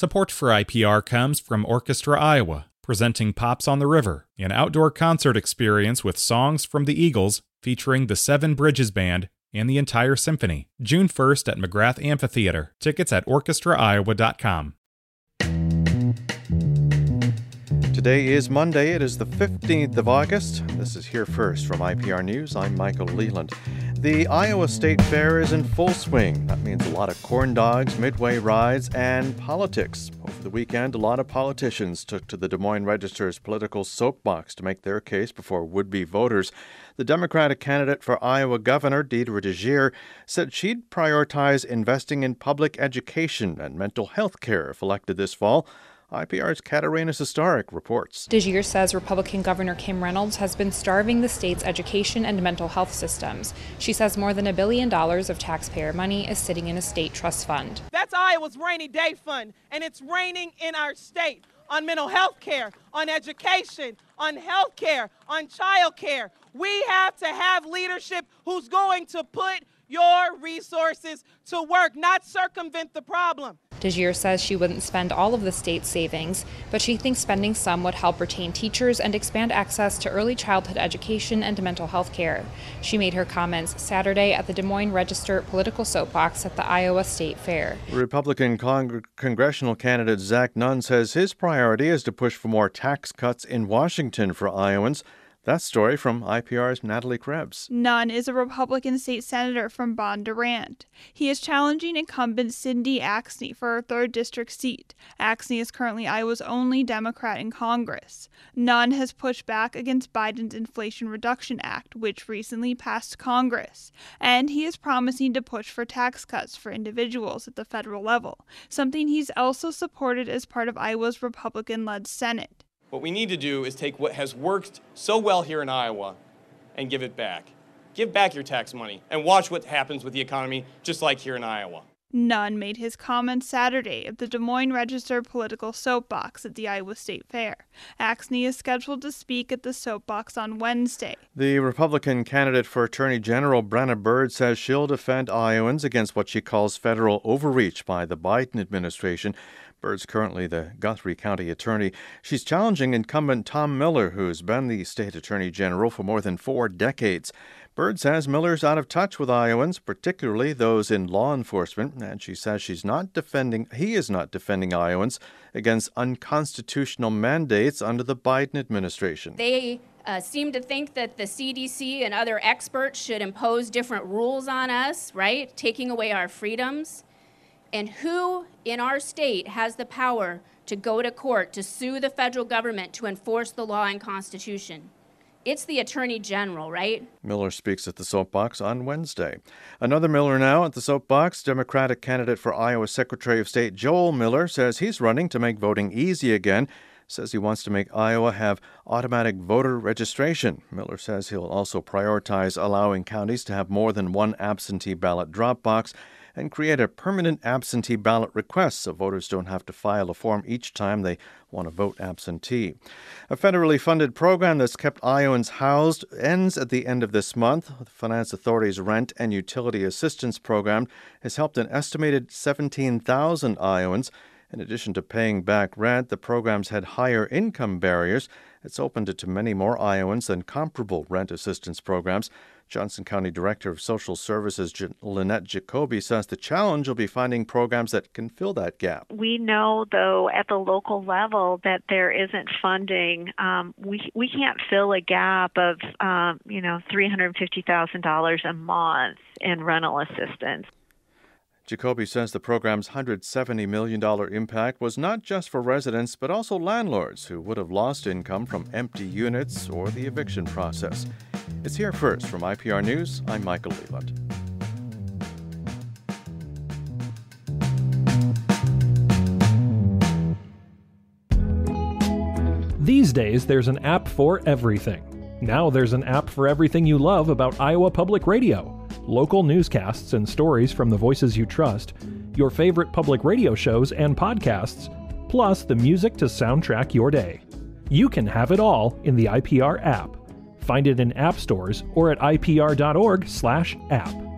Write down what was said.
Support for IPR comes from Orchestra Iowa, presenting Pops on the River, an outdoor concert experience with songs from the Eagles featuring the Seven Bridges Band and the entire symphony. June 1st at McGrath Amphitheater. Tickets at orchestraiowa.com. Today is Monday. It is the 15th of August. This is Here First from IPR News. I'm Michael Leland. The Iowa State Fair is in full swing. That means a lot of corn dogs, midway rides, and politics. Over the weekend, a lot of politicians took to the Des Moines Register's political soapbox to make their case before would be voters. The Democratic candidate for Iowa Governor, Deidre DeJear, said she'd prioritize investing in public education and mental health care if elected this fall. IPR's Katarina Sostaric reports. DeJear says Republican Governor Kim Reynolds has been starving the state's education and mental health systems. She says more than a billion dollars of taxpayer money is sitting in a state trust fund. That's Iowa's rainy day fund, and it's raining in our state on mental health care, on education, on health care, on child care. We have to have leadership who's going to put your resources to work, not circumvent the problem. DeJear says she wouldn't spend all of the state's savings, but she thinks spending some would help retain teachers and expand access to early childhood education and mental health care. She made her comments Saturday at the Des Moines Register political soapbox at the Iowa State Fair. Republican Cong- congressional candidate Zach Nunn says his priority is to push for more tax cuts in Washington for Iowans. That story from IPR's Natalie Krebs. Nunn is a Republican state senator from Bondurant. He is challenging incumbent Cindy Axne for her 3rd district seat. Axne is currently Iowa's only Democrat in Congress. Nunn has pushed back against Biden's Inflation Reduction Act, which recently passed Congress. And he is promising to push for tax cuts for individuals at the federal level, something he's also supported as part of Iowa's Republican led Senate. What we need to do is take what has worked so well here in Iowa and give it back. Give back your tax money and watch what happens with the economy, just like here in Iowa. Nunn made his comments Saturday at the Des Moines Register political soapbox at the Iowa State Fair. Axne is scheduled to speak at the soapbox on Wednesday. The Republican candidate for Attorney General Brenna Bird says she'll defend Iowans against what she calls federal overreach by the Biden administration. Bird's currently the Guthrie County attorney. She's challenging incumbent Tom Miller, who's been the state attorney general for more than four decades. Bird says Miller's out of touch with Iowans, particularly those in law enforcement, and she says she's not defending he is not defending Iowans against unconstitutional mandates under the Biden administration. They uh, seem to think that the CDC and other experts should impose different rules on us, right? Taking away our freedoms. And who in our state has the power to go to court to sue the federal government to enforce the law and Constitution? It's the Attorney General, right? Miller speaks at the soapbox on Wednesday. Another Miller now at the soapbox. Democratic candidate for Iowa Secretary of State Joel Miller says he's running to make voting easy again. Says he wants to make Iowa have automatic voter registration. Miller says he'll also prioritize allowing counties to have more than one absentee ballot drop box and create a permanent absentee ballot request so voters don't have to file a form each time they want to vote absentee. A federally funded program that's kept Iowans housed ends at the end of this month. The Finance Authority's Rent and Utility Assistance Program has helped an estimated 17,000 Iowans. In addition to paying back rent, the program's had higher income barriers. It's opened it to many more Iowans than comparable rent assistance programs. Johnson County Director of Social Services Lynette Jacoby says the challenge will be finding programs that can fill that gap. We know, though, at the local level that there isn't funding. Um, we we can't fill a gap of um, you know three hundred fifty thousand dollars a month in rental assistance. Jacoby says the program's $170 million impact was not just for residents, but also landlords who would have lost income from empty units or the eviction process. It's here first from IPR News. I'm Michael Leland. These days, there's an app for everything. Now there's an app for everything you love about Iowa Public Radio local newscasts and stories from the voices you trust, your favorite public radio shows and podcasts, plus the music to soundtrack your day. You can have it all in the IPR app. Find it in app stores or at ipr.org/app.